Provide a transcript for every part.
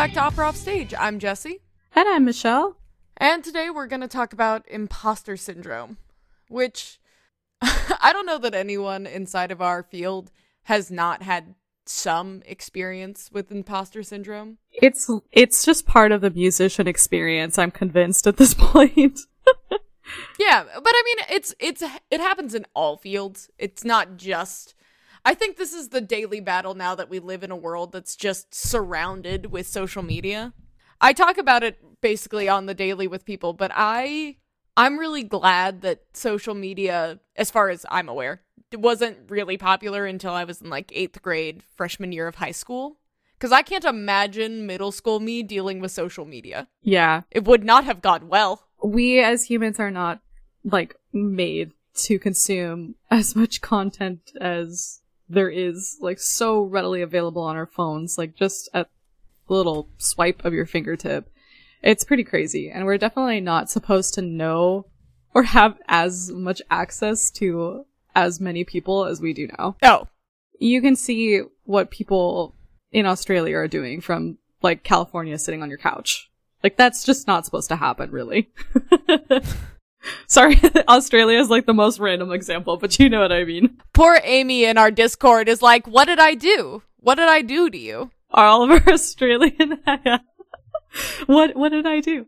back to Opera Off Stage. I'm Jesse. And I'm Michelle. And today we're going to talk about imposter syndrome, which I don't know that anyone inside of our field has not had some experience with imposter syndrome. It's it's just part of the musician experience, I'm convinced at this point. yeah, but I mean it's it's it happens in all fields. It's not just I think this is the daily battle now that we live in a world that's just surrounded with social media. I talk about it basically on the daily with people, but I I'm really glad that social media as far as I'm aware wasn't really popular until I was in like 8th grade, freshman year of high school. Cuz I can't imagine middle school me dealing with social media. Yeah. It would not have gone well. We as humans are not like made to consume as much content as there is like so readily available on our phones, like just at the little swipe of your fingertip. It's pretty crazy. And we're definitely not supposed to know or have as much access to as many people as we do now. Oh. You can see what people in Australia are doing from like California sitting on your couch. Like that's just not supposed to happen, really. Sorry, Australia is like the most random example, but you know what I mean. Poor Amy in our Discord is like, "What did I do? What did I do to you?" Are all of our Australian? Uh, what What did I do?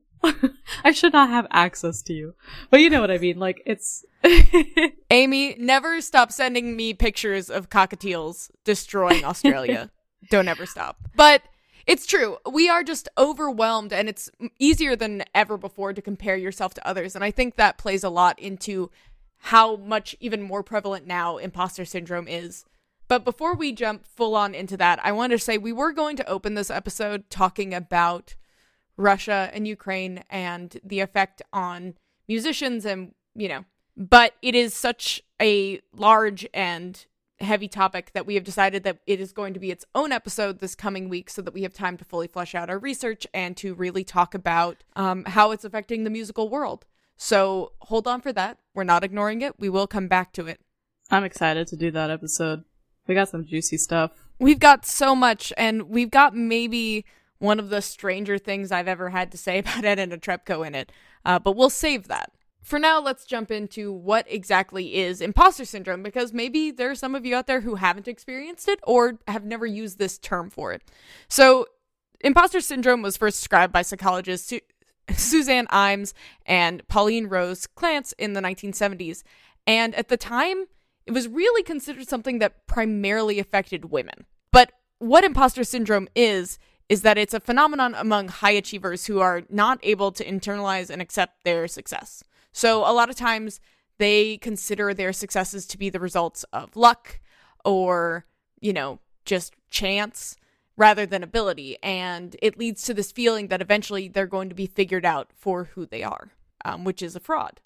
I should not have access to you, but you know what I mean. Like it's. Amy, never stop sending me pictures of cockatiels destroying Australia. Don't ever stop. But it's true. We are just overwhelmed, and it's easier than ever before to compare yourself to others. And I think that plays a lot into how much even more prevalent now imposter syndrome is. But before we jump full on into that, I want to say we were going to open this episode talking about Russia and Ukraine and the effect on musicians and, you know, but it is such a large and heavy topic that we have decided that it is going to be its own episode this coming week so that we have time to fully flesh out our research and to really talk about um, how it's affecting the musical world. So hold on for that. We're not ignoring it. We will come back to it. I'm excited to do that episode. We got some juicy stuff. We've got so much, and we've got maybe one of the stranger things I've ever had to say about Anna Netrebko in it. Uh, but we'll save that for now, let's jump into what exactly is imposter syndrome because maybe there are some of you out there who haven't experienced it or have never used this term for it. So, imposter syndrome was first described by psychologists Su- Suzanne Imes and Pauline Rose Clance in the 1970s. And at the time, it was really considered something that primarily affected women. But what imposter syndrome is, is that it's a phenomenon among high achievers who are not able to internalize and accept their success. So a lot of times they consider their successes to be the results of luck or, you know, just chance rather than ability. And it leads to this feeling that eventually they're going to be figured out for who they are, um, which is a fraud.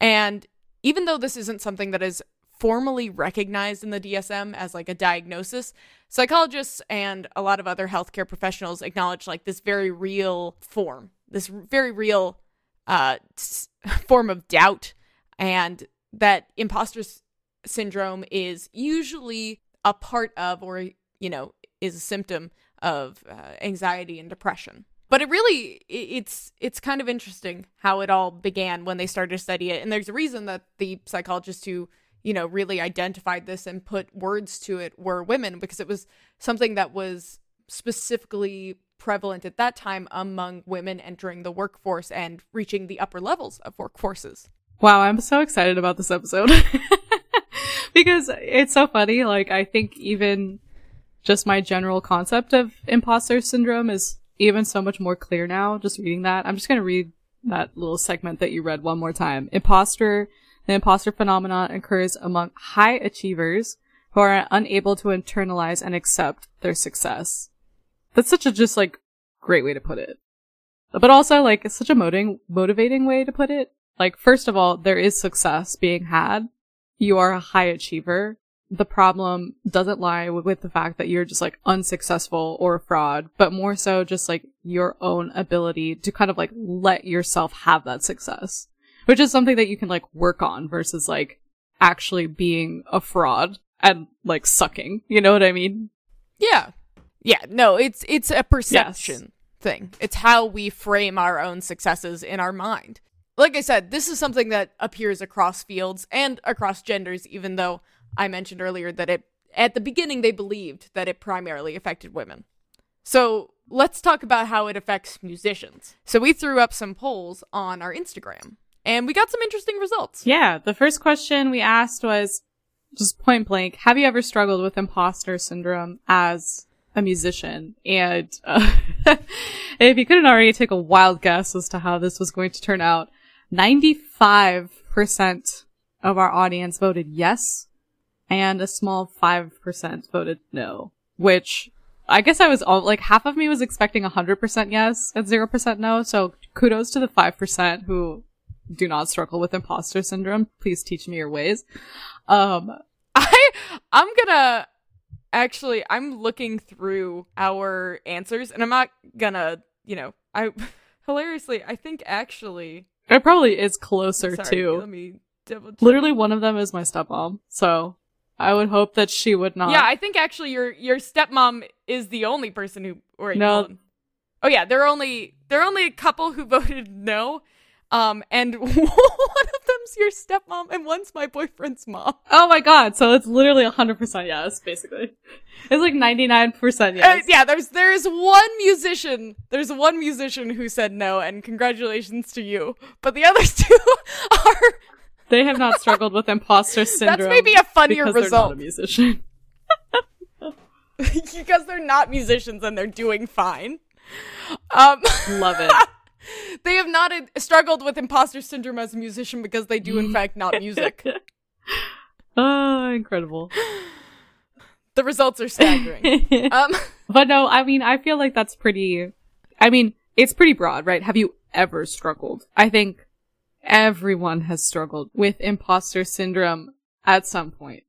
And even though this isn't something that is formally recognized in the DSM as like a diagnosis, psychologists and a lot of other healthcare professionals acknowledge like this very real form, this very real uh, form of doubt, and that imposter s- syndrome is usually a part of, or, you know, is a symptom of uh, anxiety and depression. But it really, it's it's kind of interesting how it all began when they started to study it, and there's a reason that the psychologists who you know really identified this and put words to it were women because it was something that was specifically prevalent at that time among women entering the workforce and reaching the upper levels of workforces. Wow, I'm so excited about this episode. because it's so funny. Like, I think even just my general concept of imposter syndrome is even so much more clear now, just reading that. I'm just going to read that little segment that you read one more time. Imposter, the imposter phenomenon occurs among high achievers who are unable to internalize and accept their success. That's such a just like great way to put it. But also like it's such a motivating motivating way to put it. Like first of all, there is success being had. You are a high achiever. The problem doesn't lie with the fact that you're just like unsuccessful or a fraud, but more so just like your own ability to kind of like let yourself have that success, which is something that you can like work on versus like actually being a fraud and like sucking. You know what I mean? Yeah. Yeah, no, it's it's a perception thing. It's how we frame our own successes in our mind. Like I said, this is something that appears across fields and across genders, even though I mentioned earlier that it at the beginning they believed that it primarily affected women. So let's talk about how it affects musicians. So we threw up some polls on our Instagram and we got some interesting results. Yeah, the first question we asked was just point blank, have you ever struggled with imposter syndrome as a musician? And uh, if you couldn't already take a wild guess as to how this was going to turn out, 95% of our audience voted yes, and a small 5% voted no, which I guess I was all like half of me was expecting 100% yes and 0% no. So kudos to the 5% who do not struggle with imposter syndrome. Please teach me your ways. Um, I I'm gonna actually I'm looking through our answers and I'm not gonna, you know, I hilariously I think actually it probably is closer sorry, to Let me double check. literally one of them is my stepmom. So I would hope that she would not. Yeah, I think actually your your stepmom is the only person who or No. Oh yeah, there are only there are only a couple who voted no. Um and one of them's your stepmom and one's my boyfriend's mom. Oh my god, so it's literally 100% yes, basically. It's like 99% Uh, yes. yeah, there's there's one musician. There's one musician who said no, and congratulations to you. But the other two are They have not struggled with imposter syndrome. that's maybe a funnier because they're not result a musician. because they're not musicians and they're doing fine. Um, Love it. they have not uh, struggled with imposter syndrome as a musician because they do in fact not music. oh, incredible. The results are staggering. Um, but no, I mean, I feel like that's pretty, I mean, it's pretty broad, right? Have you ever struggled? I think everyone has struggled with imposter syndrome at some point.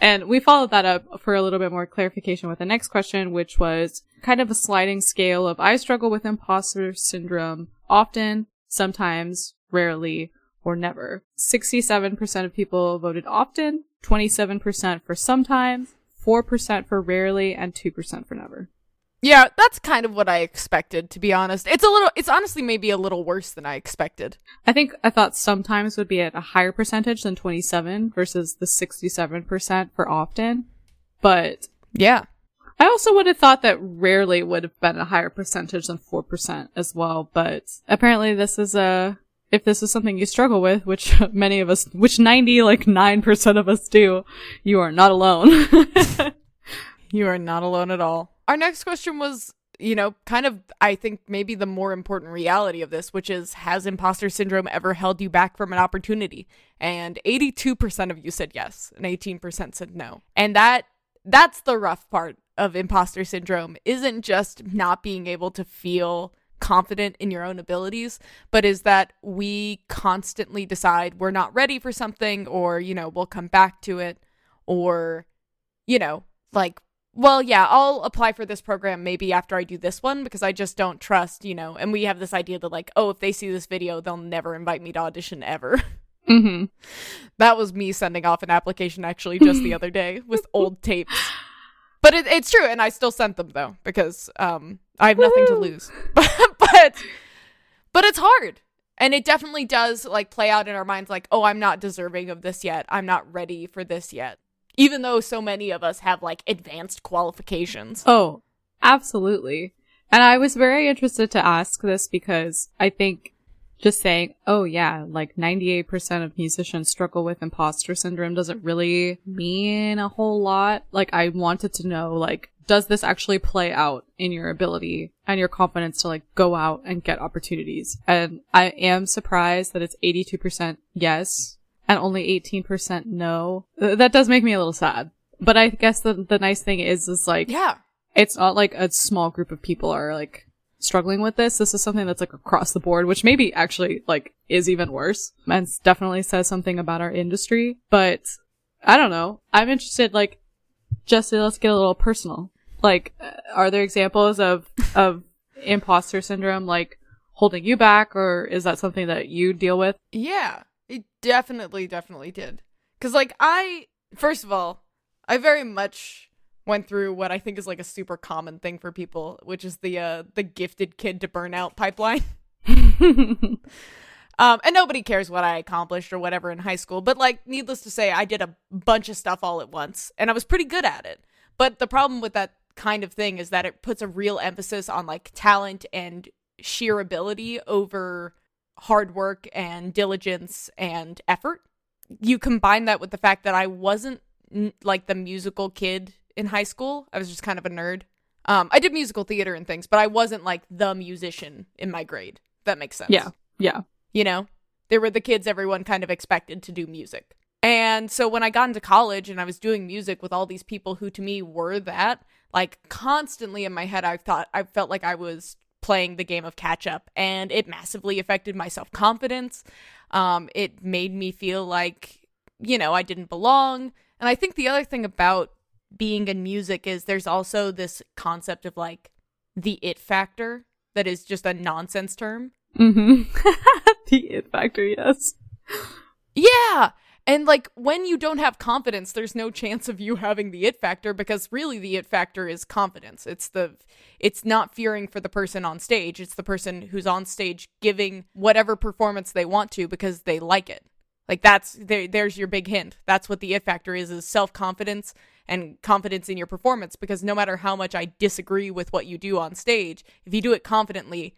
And we followed that up for a little bit more clarification with the next question, which was kind of a sliding scale of I struggle with imposter syndrome often, sometimes, rarely, or never. 67% of people voted often, 27% for sometimes, 4% for rarely, and 2% for never. Yeah, that's kind of what I expected, to be honest. It's a little, it's honestly maybe a little worse than I expected. I think I thought sometimes would be at a higher percentage than 27 versus the 67% for often. But Yeah. I also would have thought that rarely would have been a higher percentage than 4% as well. But apparently this is a, if this is something you struggle with, which many of us, which 90, like 9% of us do, you are not alone. You are not alone at all. Our next question was, you know, kind of, I think maybe the more important reality of this, which is Has imposter syndrome ever held you back from an opportunity? And 82% of you said yes, and 18% said no. And that, that's the rough part of imposter syndrome, isn't just not being able to feel confident in your own abilities, but is that we constantly decide we're not ready for something, or, you know, we'll come back to it, or, you know, like well, yeah, I'll apply for this program maybe after I do this one because I just don't trust, you know. And we have this idea that, like, oh, if they see this video, they'll never invite me to audition ever. mm-hmm. that was me sending off an application actually just the other day with old tapes. But it, it's true, and I still sent them though because um, I have nothing to lose. but but it's hard, and it definitely does like play out in our minds like, oh, I'm not deserving of this yet. I'm not ready for this yet. Even though so many of us have like advanced qualifications. Oh, absolutely. And I was very interested to ask this because I think just saying, oh yeah, like 98% of musicians struggle with imposter syndrome doesn't really mean a whole lot. Like I wanted to know, like, does this actually play out in your ability and your confidence to like go out and get opportunities? And I am surprised that it's 82% yes and only 18% know, That does make me a little sad. But I guess the, the nice thing is, is like, Yeah. it's not like a small group of people are like struggling with this. This is something that's like across the board, which maybe actually like is even worse and definitely says something about our industry. But I don't know. I'm interested, like, Jesse, let's get a little personal. Like, uh, are there examples of, of imposter syndrome, like, holding you back, or is that something that you deal with? Yeah, definitely, definitely did. Because, like, I, first of all, I very much went through what I think is like a super common thing for people, which is the uh the gifted kid to burnout pipeline. um, and nobody cares what I accomplished or whatever in high school, but like needless to say, I did a bunch of stuff all at once, and I was pretty good at it. But the problem with that kind of thing is that it puts a real emphasis on like talent and sheer ability over hard work and diligence and effort. You combine that with the fact that I wasn't like the musical kid in high school. I was just kind of a nerd. Um, I did musical theater and things, but I wasn't like the musician in my grade. If that makes sense. Yeah. Yeah. You know, they were the kids everyone kind of expected to do music. And so when I got into college and I was doing music with all these people who to me were that, like constantly in my head, I thought, I felt like I was playing the game of catch up and it massively affected my self confidence. Um, it made me feel like, you know, I didn't belong. And I think the other thing about being in music is there's also this concept of like the it factor that is just a nonsense term. Mm-hmm. the it factor, yes. Yeah. And like when you don't have confidence, there's no chance of you having the it factor because really the it factor is confidence. It's the it's not fearing for the person on stage. It's the person who's on stage giving whatever performance they want to because they like it. Like that's there there's your big hint. That's what the it factor is is self-confidence and confidence in your performance because no matter how much I disagree with what you do on stage, if you do it confidently,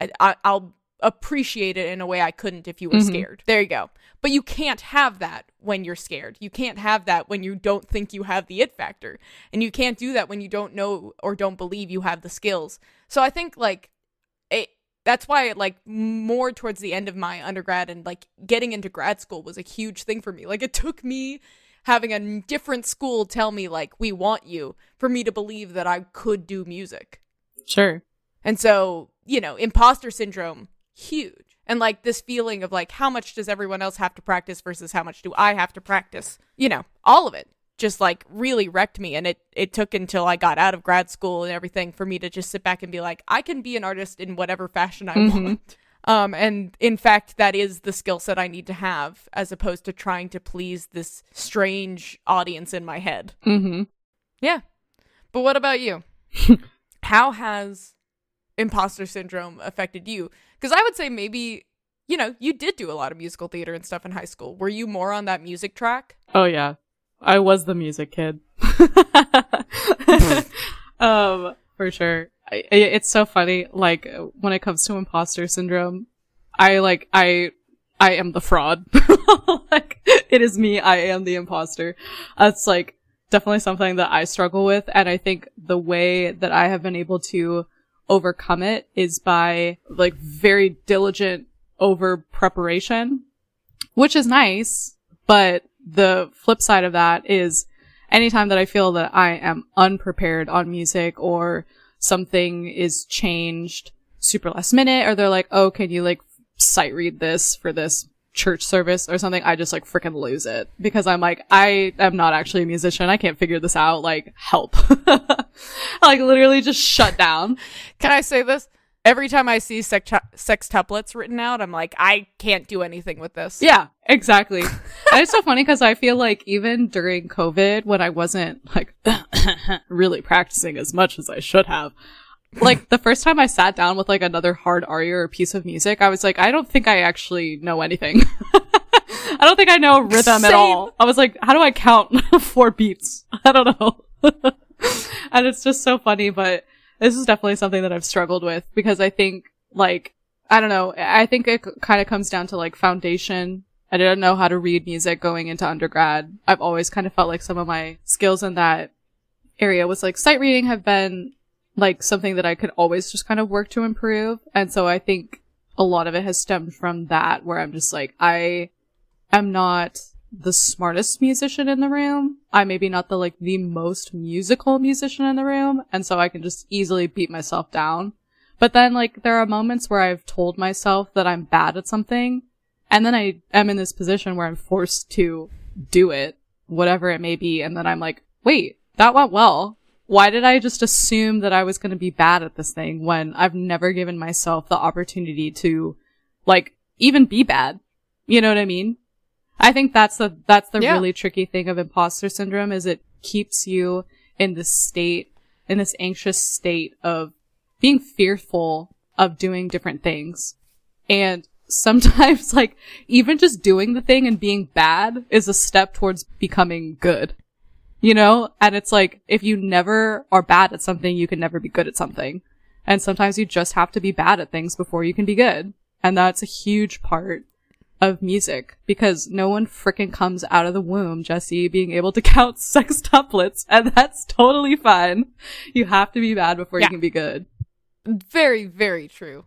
I, I, I'll appreciate it in a way I couldn't if you were mm-hmm. scared. There you go. But you can't have that when you're scared. You can't have that when you don't think you have the it factor. And you can't do that when you don't know or don't believe you have the skills. So I think like it that's why like more towards the end of my undergrad and like getting into grad school was a huge thing for me. Like it took me having a different school tell me like we want you for me to believe that I could do music. Sure. And so, you know, imposter syndrome huge. And like this feeling of like, how much does everyone else have to practice versus how much do I have to practice? You know, all of it just like really wrecked me. And it, it took until I got out of grad school and everything for me to just sit back and be like, I can be an artist in whatever fashion I mm-hmm. want. Um, and in fact, that is the skill set I need to have as opposed to trying to please this strange audience in my head. Mm-hmm. Yeah. But what about you? How has imposter syndrome affected you? Because I would say maybe, you know, you did do a lot of musical theater and stuff in high school. Were you more on that music track? Oh, yeah. I was the music kid. um, for sure. I, it's so funny. Like, when it comes to imposter syndrome, I like, I, I am the fraud. like, it is me. I am the imposter. That's like definitely something that I struggle with. And I think the way that I have been able to overcome it is by like very diligent over preparation, which is nice. But the flip side of that is anytime that I feel that I am unprepared on music or something is changed super last minute or they're like, oh, can you like sight read this for this church service or something, I just like freaking lose it because I'm like, I am not actually a musician. I can't figure this out. Like, help. like literally just shut down. Can I say this? Every time I see sex sextuplets written out, I'm like, I can't do anything with this. Yeah, exactly. and it's so funny because I feel like even during COVID, when I wasn't like really practicing as much as I should have, like the first time I sat down with like another hard aria or piece of music, I was like, I don't think I actually know anything. I don't think I know rhythm Same. at all. I was like, how do I count four beats? I don't know. and it's just so funny, but this is definitely something that I've struggled with because I think like, I don't know, I think it kind of comes down to like foundation. I didn't know how to read music going into undergrad. I've always kind of felt like some of my skills in that area was like sight reading have been like something that I could always just kind of work to improve. And so I think a lot of it has stemmed from that where I'm just like, I am not the smartest musician in the room. I maybe not the like the most musical musician in the room. And so I can just easily beat myself down. But then like there are moments where I've told myself that I'm bad at something. And then I am in this position where I'm forced to do it, whatever it may be. And then I'm like, wait, that went well why did I just assume that I was going to be bad at this thing when I've never given myself the opportunity to, like, even be bad? You know what I mean? I think that's the, that's the yeah. really tricky thing of imposter syndrome is it keeps you in this state, in this anxious state of being fearful of doing different things. And sometimes like even just doing the thing and being bad is a step towards becoming good. You know? And it's like, if you never are bad at something, you can never be good at something. And sometimes you just have to be bad at things before you can be good. And that's a huge part of music because no one freaking comes out of the womb, Jesse, being able to count sextuplets. And that's totally fine. You have to be bad before Yeah. you can be good. Very, very true.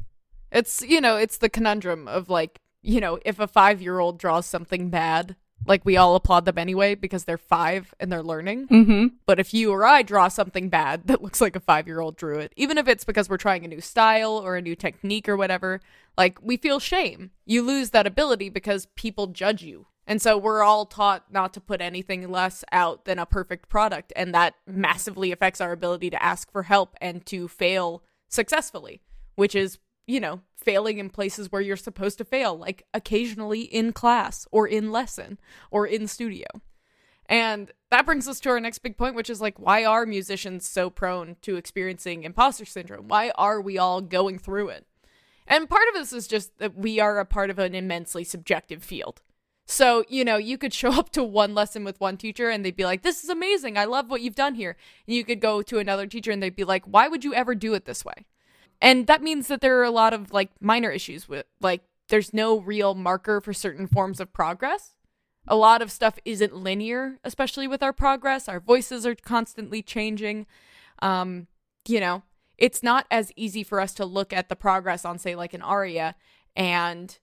It's, you know, it's the conundrum of like, you know, if a five year old draws something bad, like we all applaud them anyway because they're five and they're learning. Mm-hmm. But if you or I draw something bad that looks like a five year old drew it, even if it's because we're trying a new style or a new technique or whatever, like we feel shame. You lose that ability because people judge you. And so we're all taught not to put anything less out than a perfect product. And that massively affects our ability to ask for help and to fail successfully, which is, you know, failing in places where you're supposed to fail, like occasionally in class or in lesson or in studio. And that brings us to our next big point, which is like, why are musicians so prone to experiencing imposter syndrome? Why are we all going through it? And part of this is just that we are a part of an immensely subjective field. So, you know, you could show up to one lesson with one teacher and they'd be like, this is amazing. I love what you've done here. And you could go to another teacher and they'd be like, why would you ever do it this way? And that means that there are a lot of like minor issues with, like, there's no real marker for certain forms of progress a lot of stuff isn't linear, especially with our progress. Our voices are constantly changing. Um, you know, it's not as easy for us to look at the progress on, say, like an aria and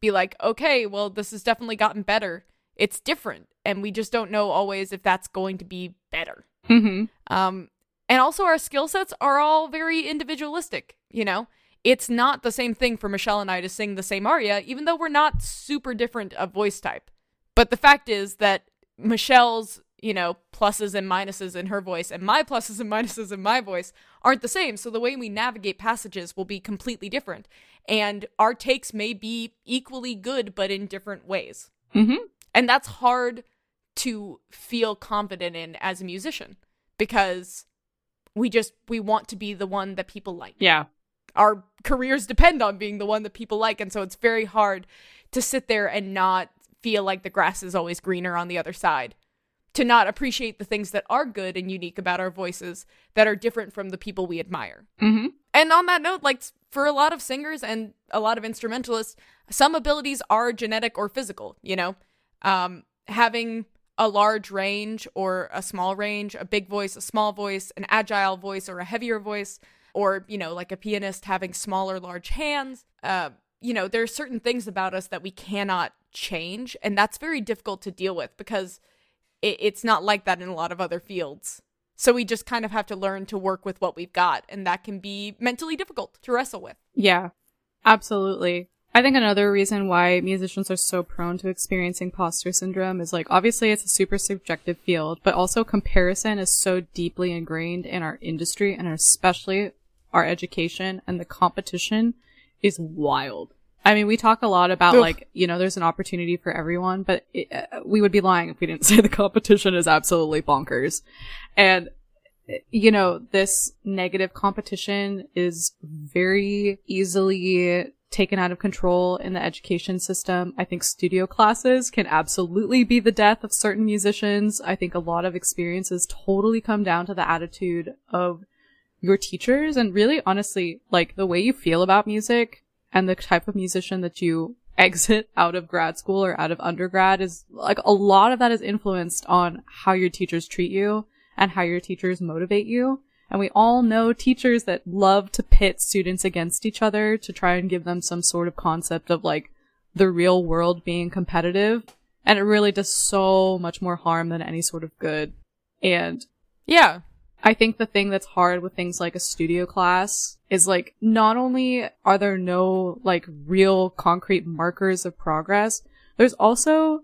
be like, okay, well, this has definitely gotten better. It's different. And we just don't know always if that's going to be better. Mm-hmm. Um, and also, our skill sets are all very individualistic, you know? It's not the same thing for Michelle and I to sing the same aria, even though we're not super different of voice type. But the fact is that Michelle's, you know, pluses and minuses in her voice and my pluses and minuses in my voice aren't the same. So the way we navigate passages will be completely different. And our takes may be equally good, but in different ways. Mm-hmm. And that's hard to feel confident in as a musician because we just we want to be the one that people like Yeah. Our careers depend on being the one that people like. And so it's very hard to sit there and not feel like the grass is always greener on the other side to not appreciate the things that are good and unique about our voices that are different from the people we admire. Mm-hmm. and on that note like for a lot of singers and a lot of instrumentalists some abilities are genetic or physical you know? Um having a large range or a small range a big voice a small voice an agile voice or a heavier voice or you know like a pianist having small or large hands uh you know there are certain things about us that we cannot change and that's very difficult to deal with because it, it's not like that in a lot of other fields so we just kind of have to learn to work with what we've got and that can be mentally difficult to wrestle with Yeah, absolutely. I think another reason why musicians are so prone to experiencing imposter syndrome is like, obviously it's a super subjective field, but also comparison is so deeply ingrained in our industry and especially our education and the competition is wild. I mean, we talk a lot about Ugh. like, you know, there's an opportunity for everyone, but it, uh, we would be lying if we didn't say the competition is absolutely bonkers. And you know, this negative competition is very easily taken out of control in the education system. I think studio classes can absolutely be the death of certain musicians. I think a lot of experiences totally come down to the attitude of your teachers and really honestly, like the way you feel about music and the type of musician that you exit out of grad school or out of undergrad is like a lot of that is influenced on how your teachers treat you and how your teachers motivate you. And we all know teachers that love to pit students against each other to try and give them some sort of concept of like the real world being competitive. And it really does so much more harm than any sort of good. And yeah I think the thing that's hard with things like a studio class is like, not only are there no like real concrete markers of progress, there's also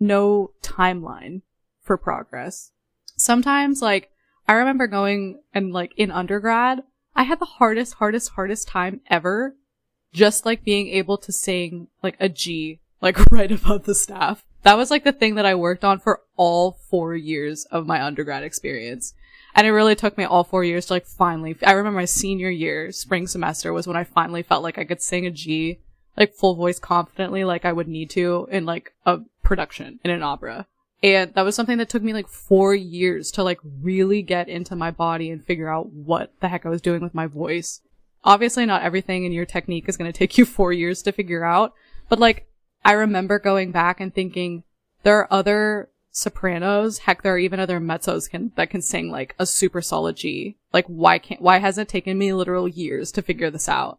no timeline for progress. Sometimes like, I remember going and like in undergrad, I had the hardest, hardest, hardest time ever just like being able to sing like a G, like right above the staff. That was like the thing that I worked on for all four years of my undergrad experience. And it really took me all four years to like finally, I remember my senior year, spring semester was when I finally felt like I could sing a G, like full voice confidently, like I would need to in like a production in an opera. And that was something that took me like four years to like really get into my body and figure out what the heck I was doing with my voice. Obviously not everything in your technique is going to take you four years to figure out, but like I remember going back and thinking there are other sopranos. Heck, there are even other mezzos can, that can sing like a super solid G. Like why can't, why hasn't it taken me literal years to figure this out?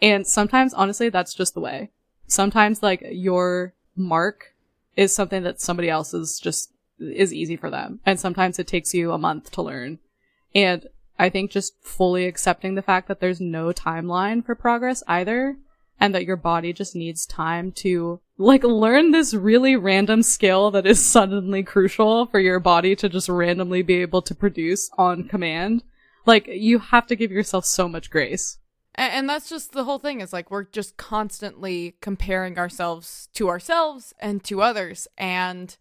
And sometimes, honestly, that's just the way. Sometimes like your mark is something that somebody else is just, is easy for them. And sometimes it takes you a month to learn. And I think just fully accepting the fact that there's no timeline for progress either and that your body just needs time to like learn this really random skill that is suddenly crucial for your body to just randomly be able to produce on command. Like you have to give yourself so much grace. And that's just the whole thing is like we're just constantly comparing ourselves to ourselves and to others. And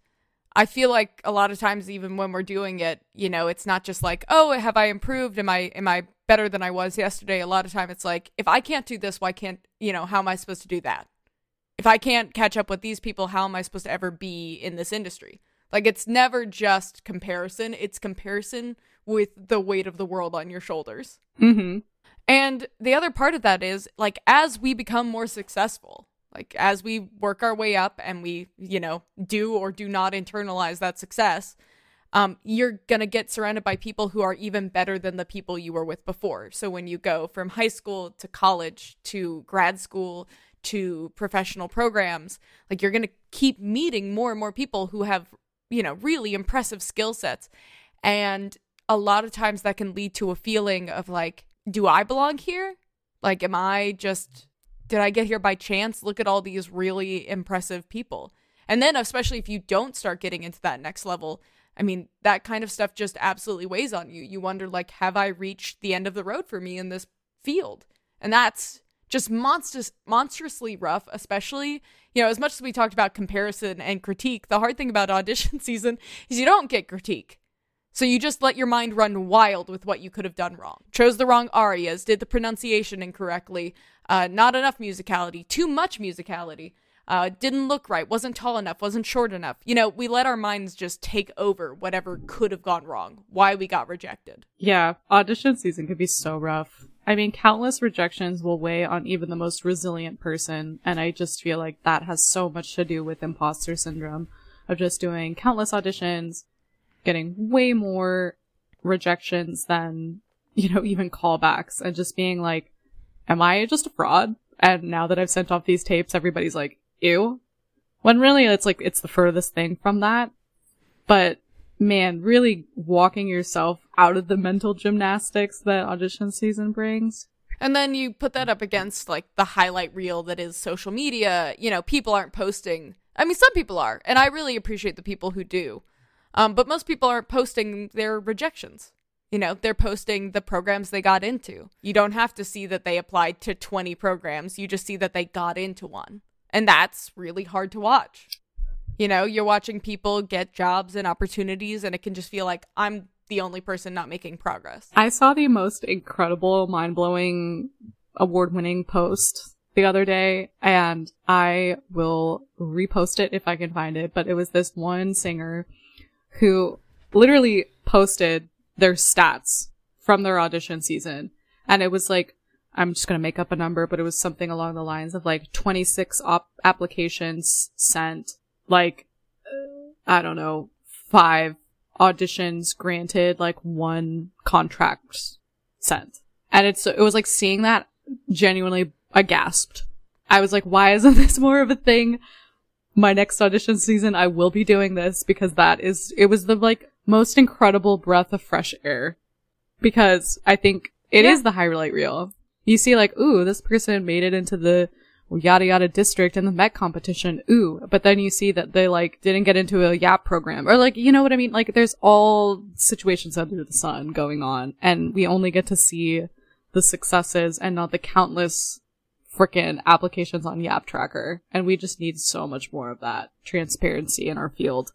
I feel like a lot of times even when we're doing it, you know, it's not just like, oh, have I improved? Am I am I better than I was yesterday? A lot of time it's like, if I can't do this, why can't you know, how am I supposed to do that? If I can't catch up with these people, how am I supposed to ever be in this industry? Like it's never just comparison, it's comparison with the weight of the world on your shoulders. Mm-hmm. And the other part of that is like as we become more successful, like as we work our way up and we, you know, do or do not internalize that success, um, you're gonna get surrounded by people who are even better than the people you were with before. So when you go from high school to college to grad school to professional programs, like you're gonna keep meeting more and more people who have, you know, really impressive skill sets. And a lot of times that can lead to a feeling of like, do I belong here? Like, am I just, did I get here by chance? Look at all these really impressive people. And then, especially if you don't start getting into that next level, I mean, that kind of stuff just absolutely weighs on you. You wonder, like, have I reached the end of the road for me in this field? And that's just monstrous, monstrously rough, especially, you know, as much as we talked about comparison and critique, the hard thing about audition season is you don't get critique. So you just let your mind run wild with what you could have done wrong. Chose the wrong arias, did the pronunciation incorrectly, uh, not enough musicality, too much musicality, uh, didn't look right, wasn't tall enough, wasn't short enough. You know, we let our minds just take over whatever could have gone wrong, why we got rejected. Yeah, audition season could be so rough. I mean, countless rejections will weigh on even the most resilient person, and I just feel like that has so much to do with imposter syndrome of just doing countless auditions, getting way more rejections than, you know, even callbacks and just being like, am I just a fraud? And now that I've sent off these tapes, everybody's like, ew. When really it's like, it's the furthest thing from that. But man, really walking yourself out of the mental gymnastics that audition season brings. And then you put that up against like the highlight reel that is social media. You know, people aren't posting. I mean, some people are, and I really appreciate the people who do. Um, but most people aren't posting their rejections. You know, they're posting the programs they got into. You don't have to see that they applied to 20 programs. You just see that they got into one. And that's really hard to watch. You know, you're watching people get jobs and opportunities, and it can just feel like I'm the only person not making progress. I saw the most incredible, mind blowing, award winning post the other day, and I will repost it if I can find it. But it was this one singer who literally posted their stats from their audition season. And it was like, I'm just going to make up a number, but it was something along the lines of like 26 op- applications sent, like, I don't know, five auditions granted, like one contract sent. And it's, it was like seeing that genuinely, I gasped. I was like, why isn't this more of a thing? my next audition season, I will be doing this because that is, it was the like most incredible breath of fresh air. Because I think it yeah. is the highlight reel. You see like, ooh, this person made it into the yada yada district in the Met competition. Ooh. But then you see that they like didn't get into a YAP program or like, you know what I mean? Like there's all situations under the sun going on and we only get to see the successes and not the countless freaking applications on Yap Tracker, and we just need so much more of that transparency in our field.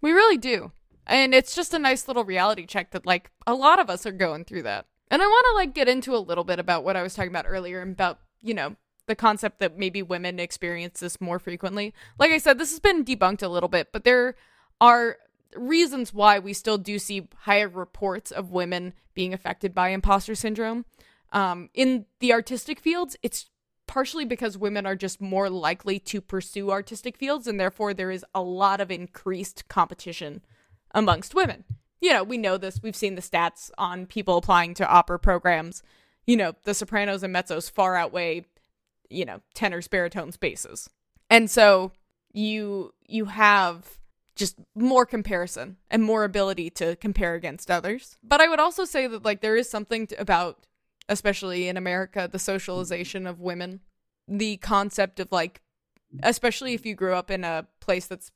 We really do. And it's just a nice little reality check that like a lot of us are going through that. And I want to like get into a little bit about what I was talking about earlier about, you know, the concept that maybe women experience this more frequently. Like I said, this has been debunked a little bit, but there are reasons why we still do see higher reports of women being affected by imposter syndrome. Um, in the artistic fields, it's partially because women are just more likely to pursue artistic fields, and therefore there is a lot of increased competition amongst women. You know, we know this. We've seen the stats on people applying to opera programs. You know, the sopranos and mezzos far outweigh, you know, tenors, baritones, basses. And so you you have just more comparison and more ability to compare against others. But I would also say that like there is something to, about especially in America the socialization of women, the concept of like especially if you grew up in a place that's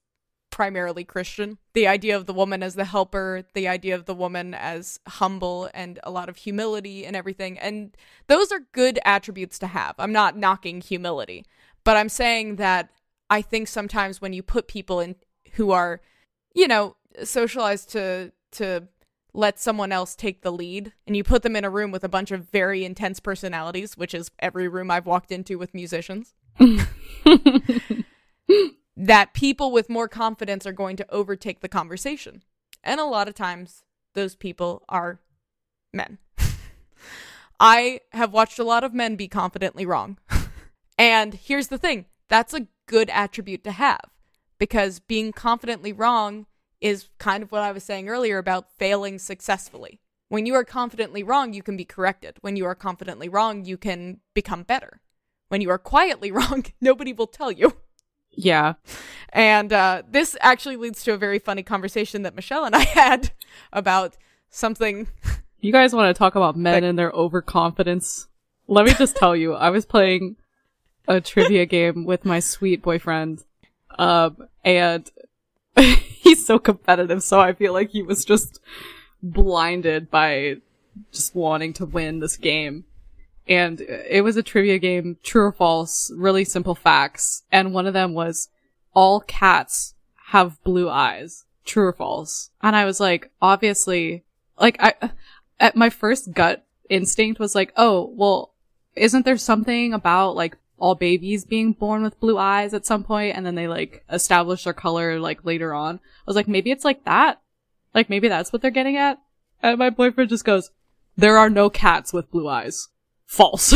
primarily Christian. The idea of the woman as the helper, the idea of the woman as humble and a lot of humility and everything. And those are good attributes to have. I'm not knocking humility, but I'm saying that I think sometimes when you put people in who are, you know, socialized to to let someone else take the lead and you put them in a room with a bunch of very intense personalities, which is every room I've walked into with musicians. that people with more confidence are going to overtake the conversation. And a lot of times, those people are men. I have watched a lot of men be confidently wrong. and here's the thing that's a good attribute to have because being confidently wrong is kind of what I was saying earlier about failing successfully. When you are confidently wrong, you can be corrected. When you are confidently wrong, you can become better. When you are quietly wrong, nobody will tell you. Yeah. And uh, this actually leads to a very funny conversation that Michelle and I had about something. You guys want to talk about men and their overconfidence? Let me just tell you, I was playing a trivia game with my sweet boyfriend, um, and he's so competitive, so I feel like he was just blinded by just wanting to win this game and it was a trivia game, true or false, really simple facts. And one of them was all cats have blue eyes, true or false. And I was like, obviously, like I, at my first gut instinct was like, oh, well, isn't there something about like all babies being born with blue eyes at some point and then they like establish their color like later on? I was like, maybe it's like that. Like maybe that's what they're getting at. And my boyfriend just goes, there are no cats with blue eyes false.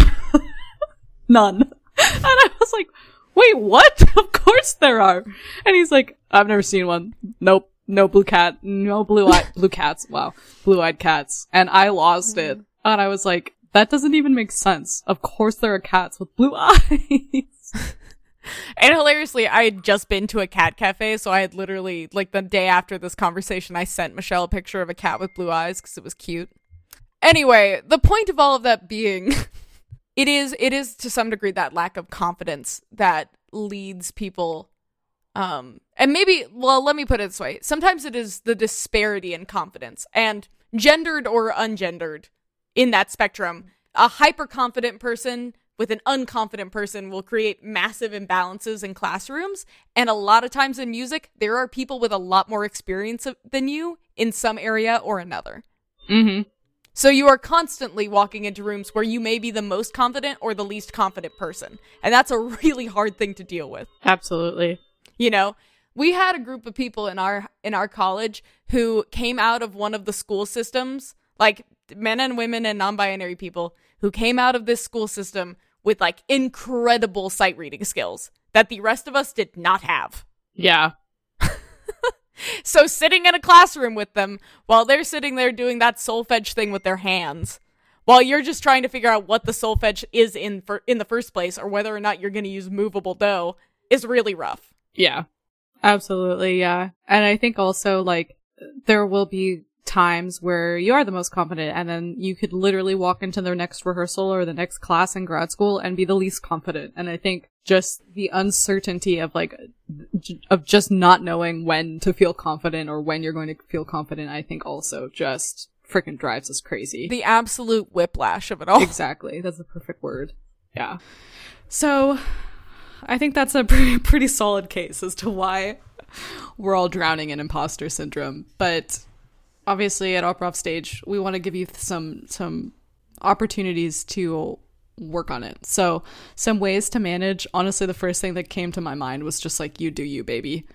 None. And I was like, wait, what? of course there are. And he's like, I've never seen one. Nope. No blue cat. No blue eye, blue cats. Wow. Blue eyed cats. And I lost it. Mm-hmm. And I was like, that doesn't even make sense. Of course there are cats with blue eyes. and hilariously, I had just been to a cat cafe, so I had literally, like, the day after this conversation, I sent Michelle a picture of a cat with blue eyes because it was cute. Anyway, the point of all of that being it is it is to some degree that lack of confidence that leads people um and maybe well let me put it this way. Sometimes it is the disparity in confidence and gendered or ungendered in that spectrum. A hyper confident person with an unconfident person will create massive imbalances in classrooms and a lot of times in music there are people with a lot more experience than you in some area or another. Mm-hmm so you are constantly walking into rooms where you may be the most confident or the least confident person. And that's a really hard thing to deal with. Absolutely. You know, we had a group of people in our in our college who came out of one of the school systems, like men and women and non-binary people who came out of this school system with like incredible sight reading skills that the rest of us did not have. Yeah. So sitting in a classroom with them while they're sitting there doing that solfege thing with their hands, while you're just trying to figure out what the solfege is in for in the first place or whether or not you're going to use movable do is really rough. Yeah. Absolutely, yeah. And I think also like there will be times where you are the most confident and then you could literally walk into their next rehearsal or the next class in grad school and be the least confident. And I think just the uncertainty of like, of just not knowing when to feel confident or when you're going to feel confident, I think also just freaking drives us crazy. The absolute whiplash of it all. Exactly. That's the perfect word. Yeah. So I think that's a pretty, pretty solid case as to why we're all drowning in imposter syndrome. But obviously, at Opera Stage, we want to give you some some opportunities to work on it. So, some ways to manage. Honestly, the first thing that came to my mind was just like, you do you, baby.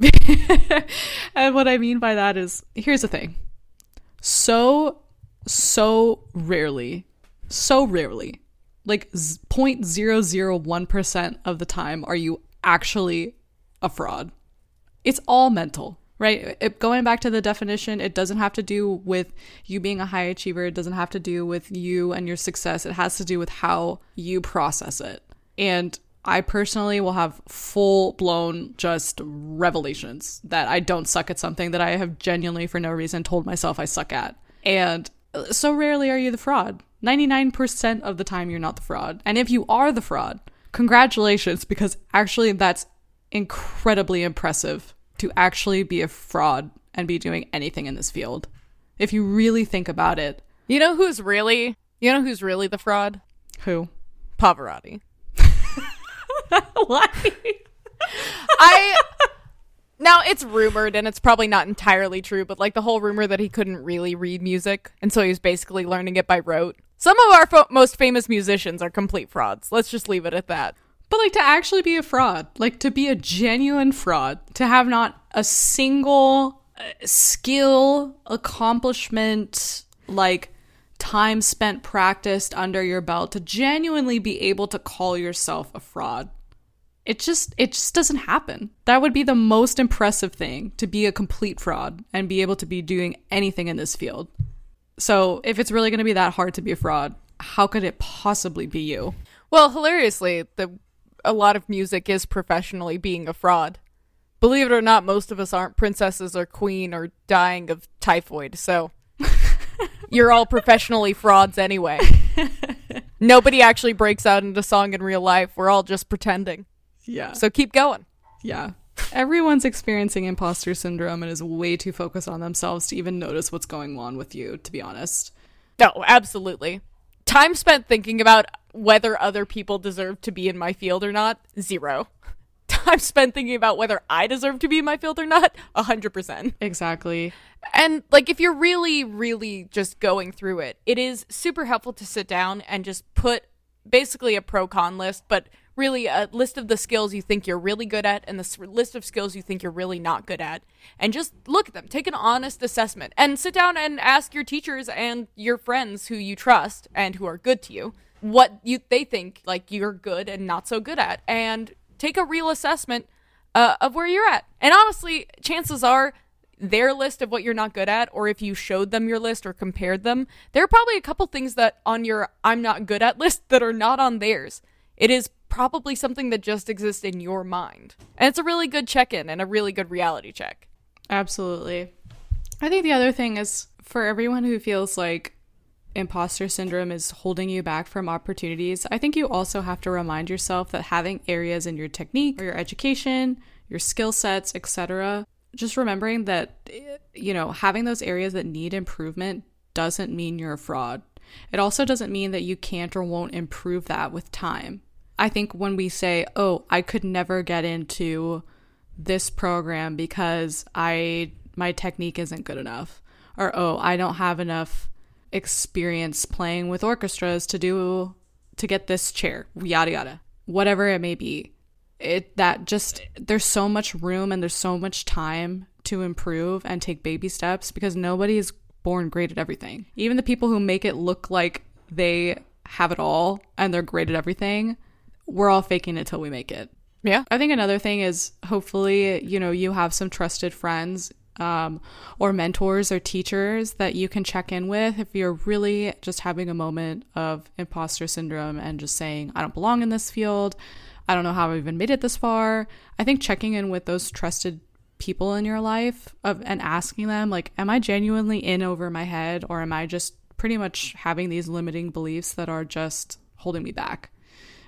and what I mean by that is here's the thing. So, so rarely, so rarely, like 0.001% of the time, are you actually a fraud. It's all mental right? It, going back to the definition, it doesn't have to do with you being a high achiever. It doesn't have to do with you and your success. It has to do with how you process it. And I personally will have full blown just revelations that I don't suck at something that I have genuinely, for no reason, told myself I suck at. And uh, so rarely are you the fraud. 99% of the time, you're not the fraud. And if you are the fraud, congratulations, because actually, that's incredibly impressive to actually be a fraud and be doing anything in this field. If you really think about it. You know who's really you know who's really the fraud? Who? Pavarotti. Why? I now it's rumored and it's probably not entirely true, but like the whole rumor that he couldn't really read music and so he was basically learning it by rote. Some of our fo- most famous musicians are complete frauds. Let's just leave it at that. But like to actually be a fraud, like to be a genuine fraud, to have not a single uh, skill, accomplishment, like time spent practiced under your belt to genuinely be able to call yourself a fraud. It just it just doesn't happen. That would be the most impressive thing to be a complete fraud and be able to be doing anything in this field. So, if it's really going to be that hard to be a fraud, how could it possibly be you? Well, hilariously, the a lot of music is professionally being a fraud. Believe it or not, most of us aren't princesses or queen or dying of typhoid, so you're all professionally frauds anyway. Nobody actually breaks out into song in real life. We're all just pretending. Yeah. So keep going. Yeah. Everyone's experiencing imposter syndrome and is way too focused on themselves to even notice what's going on with you, to be honest. No, absolutely. Time spent thinking about whether other people deserve to be in my field or not, zero. Time spent thinking about whether I deserve to be in my field or not, a hundred percent. Exactly. And like if you're really, really just going through it, it is super helpful to sit down and just put basically a pro con list, but really a list of the skills you think you're really good at and the list of skills you think you're really not good at and just look at them take an honest assessment and sit down and ask your teachers and your friends who you trust and who are good to you what you they think like you're good and not so good at and take a real assessment uh, of where you're at. And honestly chances are their list of what you're not good at or if you showed them your list or compared them there are probably a couple things that on your i'm not good at list that are not on theirs. It is probably something that just exists in your mind. And it's a really good check-in and a really good reality check. Absolutely. I think the other thing is for everyone who feels like imposter syndrome is holding you back from opportunities, I think you also have to remind yourself that having areas in your technique or your education, your skill sets, etc., just remembering that you know, having those areas that need improvement doesn't mean you're a fraud. It also doesn't mean that you can't or won't improve that with time. I think when we say, "Oh, I could never get into this program because I my technique isn't good enough," or "Oh, I don't have enough experience playing with orchestras to do to get this chair, yada yada. Whatever it may be. It that just there's so much room and there's so much time to improve and take baby steps because nobody is born great at everything. Even the people who make it look like they have it all and they're great at everything, we're all faking it till we make it. Yeah. I think another thing is hopefully, you know, you have some trusted friends um, or mentors or teachers that you can check in with if you're really just having a moment of imposter syndrome and just saying, I don't belong in this field. I don't know how I've even made it this far. I think checking in with those trusted people in your life of and asking them like am I genuinely in over my head or am I just pretty much having these limiting beliefs that are just holding me back?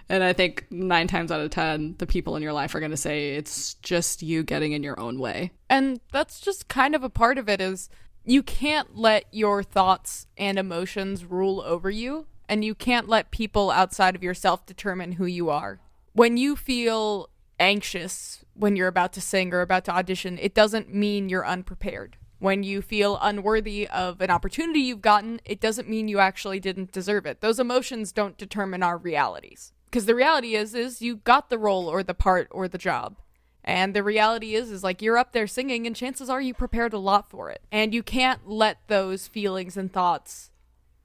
And I think nine times out of 10, the people in your life are going to say it's just you getting in your own way. And that's just kind of a part of it is you can't let your thoughts and emotions rule over you. And you can't let people outside of yourself determine who you are. When you feel anxious when you're about to sing or about to audition, it doesn't mean you're unprepared. When you feel unworthy of an opportunity you've gotten, it doesn't mean you actually didn't deserve it. Those emotions don't determine our realities. Because the reality is is you got the role or the part or the job. And the reality is is like you're up there singing and chances are you prepared a lot for it. And you can't let those feelings and thoughts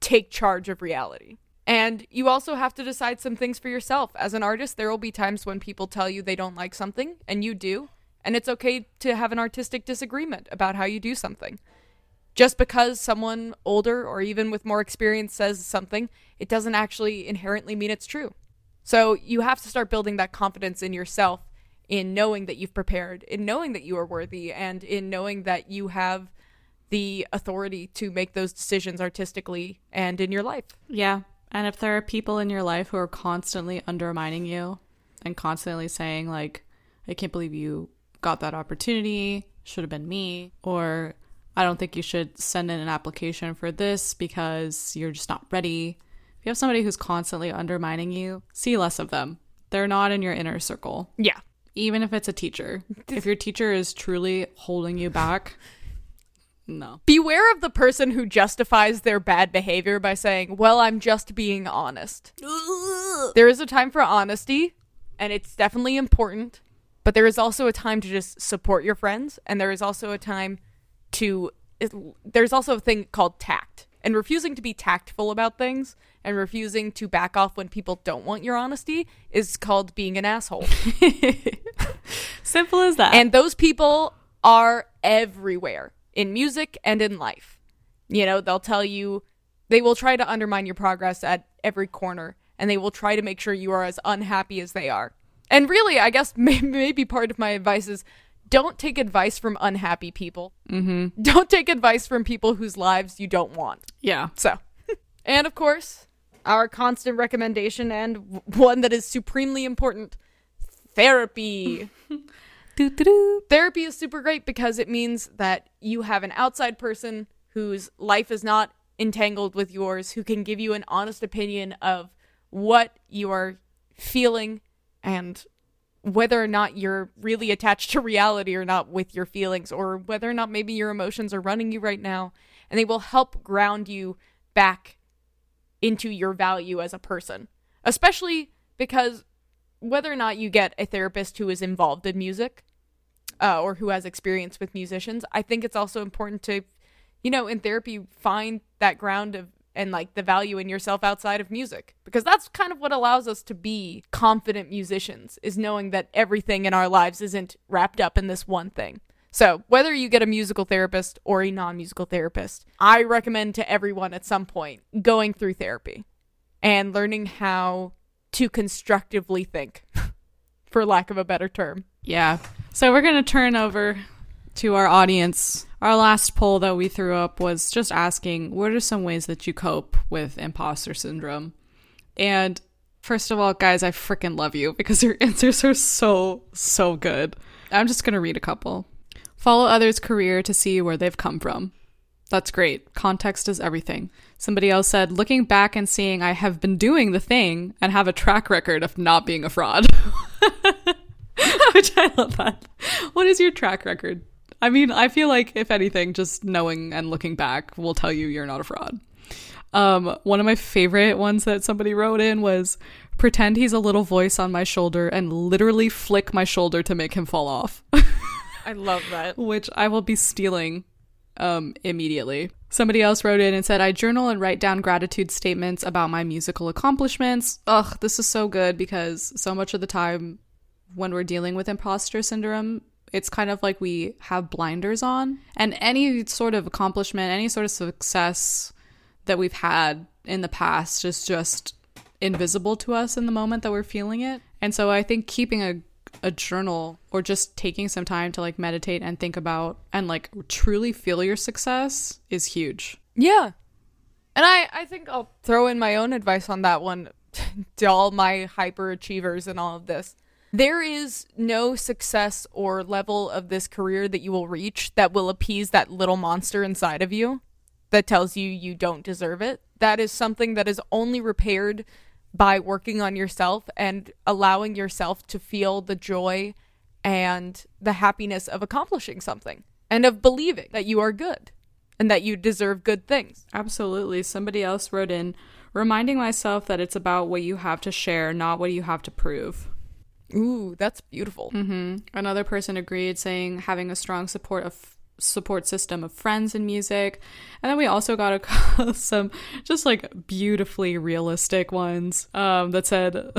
take charge of reality. And you also have to decide some things for yourself. As an artist, there will be times when people tell you they don't like something, and you do. And it's okay to have an artistic disagreement about how you do something. Just because someone older or even with more experience says something, it doesn't actually inherently mean it's true. So you have to start building that confidence in yourself in knowing that you've prepared, in knowing that you are worthy, and in knowing that you have the authority to make those decisions artistically and in your life. Yeah. And if there are people in your life who are constantly undermining you and constantly saying, like, I can't believe you got that opportunity, should have been me, or I don't think you should send in an application for this because you're just not ready. If you have somebody who's constantly undermining you, see less of them. They're not in your inner circle. Yeah. Even if it's a teacher. If your teacher is truly holding you back, no. Beware of the person who justifies their bad behavior by saying, Well, I'm just being honest. there is a time for honesty, and it's definitely important, but there is also a time to just support your friends, and there is also a time to. There's also a thing called tact. And refusing to be tactful about things and refusing to back off when people don't want your honesty is called being an asshole. Simple as that. And those people are everywhere in music and in life. You know, they'll tell you, they will try to undermine your progress at every corner, and they will try to make sure you are as unhappy as they are. And really, I guess maybe part of my advice is don't take advice from unhappy people. mm-hmm. Don't take advice from people whose lives you don't want. Yeah. So, and of course, our constant recommendation and one that is supremely important therapy. Therapy is super great because it means that you have an outside person whose life is not entangled with yours who can give you an honest opinion of what you are feeling and whether or not you're really attached to reality or not with your feelings or whether or not maybe your emotions are running you right now and they will help ground you back into your value as a person especially because whether or not you get a therapist who is involved in music uh, or who has experience with musicians, I think it's also important to, you know, in therapy, find that ground of and like the value in yourself outside of music because that's kind of what allows us to be confident musicians is knowing that everything in our lives isn't wrapped up in this one thing. So, whether you get a musical therapist or a non musical therapist, I recommend to everyone at some point going through therapy and learning how to constructively think, for lack of a better term. Yeah. So we're going to turn over to our audience. Our last poll that we threw up was just asking what are some ways that you cope with imposter syndrome? And first of all, guys, I freaking love you because your answers are so, so good. I'm just going to read a couple. Follow others' career to see where they've come from. That's great. Context is everything. Somebody else said, looking back and seeing I have been doing the thing and have a track record of not being a fraud. Which I love that. What is your track record? I mean, I feel like if anything, just knowing and looking back will tell you you're not a fraud. Um, one of my favorite ones that somebody wrote in was pretend he's a little voice on my shoulder and literally flick my shoulder to make him fall off. I love that. which I will be stealing um, immediately. Somebody else wrote in and said, I journal and write down gratitude statements about my musical accomplishments. Ugh, this is so good because so much of the time when we're dealing with imposter syndrome, it's kind of like we have blinders on. And any sort of accomplishment, any sort of success that we've had in the past is just invisible to us in the moment that we're feeling it. And so I think keeping a a journal or just taking some time to like meditate and think about and like truly feel your success is huge. Yeah. And I, I think I'll throw in my own advice on that one to all my hyperachievers and all of this. There is no success or level of this career that you will reach that will appease that little monster inside of you that tells you you don't deserve it. That is something that is only repaired by working on yourself and allowing yourself to feel the joy and the happiness of accomplishing something and of believing that you are good and that you deserve good things. Absolutely. Somebody else wrote in reminding myself that it's about what you have to share, not what you have to prove. Ooh, that's beautiful. Mm-hmm. Another person agreed, saying having a strong support of support system of friends in music, and then we also got a, some just like beautifully realistic ones um, that said,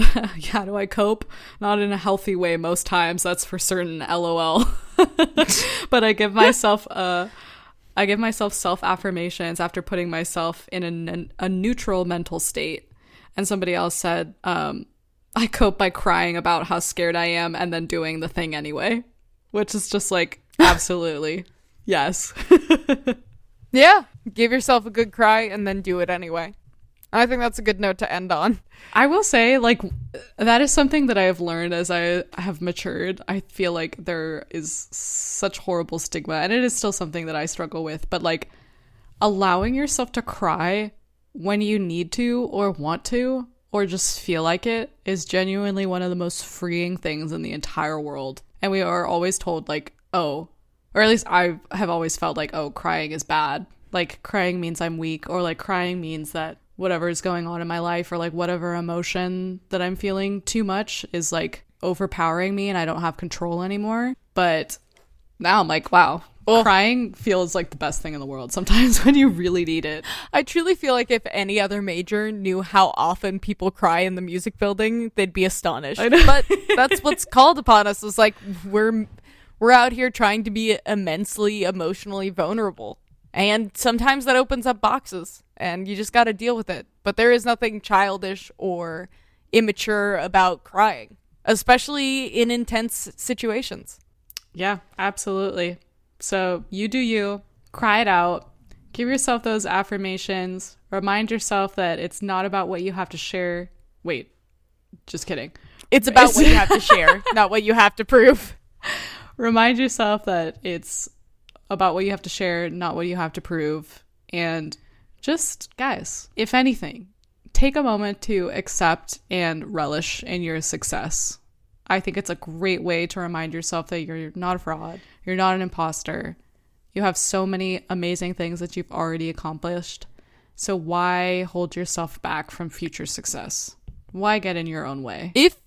"How do I cope? Not in a healthy way most times. That's for certain. LOL." but I give myself a. I give myself self affirmations after putting myself in a, a neutral mental state. And somebody else said, um, I cope by crying about how scared I am and then doing the thing anyway, which is just like absolutely yes. yeah, give yourself a good cry and then do it anyway. I think that's a good note to end on. I will say, like, that is something that I have learned as I have matured. I feel like there is such horrible stigma, and it is still something that I struggle with. But, like, allowing yourself to cry when you need to or want to or just feel like it is genuinely one of the most freeing things in the entire world. And we are always told, like, oh, or at least I have always felt like, oh, crying is bad. Like, crying means I'm weak, or like, crying means that whatever is going on in my life, or like, whatever emotion that I'm feeling too much is like overpowering me and I don't have control anymore. But now I'm like, wow, Ugh. Crying feels like the best thing in the world sometimes when you really need it. I truly feel like if any other major knew how often people cry in the music building, they'd be astonished. But that's what's called upon us is like we're we're out here trying to be immensely emotionally vulnerable. And sometimes that opens up boxes and you just got to deal with it. But there is nothing childish or immature about crying, especially in intense situations. Yeah, absolutely. So you do you, cry it out, give yourself those affirmations, remind yourself that it's not about what you have to share. Wait, just kidding. It's about what you have to share, not what you have to prove. Remind yourself that it's about what you have to share, not what you have to prove. And just, guys, if anything, take a moment to accept and relish in your success. I think it's a great way to remind yourself that you're not a fraud, you're not an imposter. You have so many amazing things that you've already accomplished. So why hold yourself back from future success? Why get in your own way? If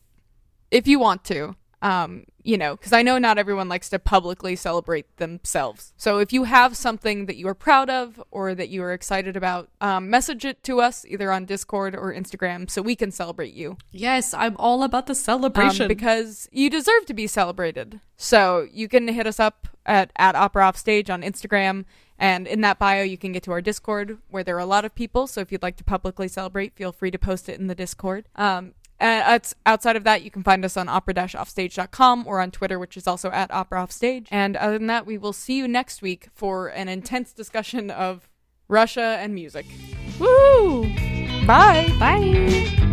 if you want to, um, you know, because I know not everyone likes to publicly celebrate themselves. So if you have something that you are proud of or that you are excited about, um, message it to us either on Discord or Instagram so we can celebrate you. Yes, I'm all about the celebration um, because you deserve to be celebrated. So you can hit us up at at Opera Offstage on Instagram. And in that bio, you can get to our Discord where there are a lot of people. So if you'd like to publicly celebrate, feel free to post it in the Discord. Um, uh, outside of that, you can find us on opera-offstage.com or on Twitter, which is also at opera offstage. And other than that, we will see you next week for an intense discussion of Russia and music. Woo! Bye. Bye.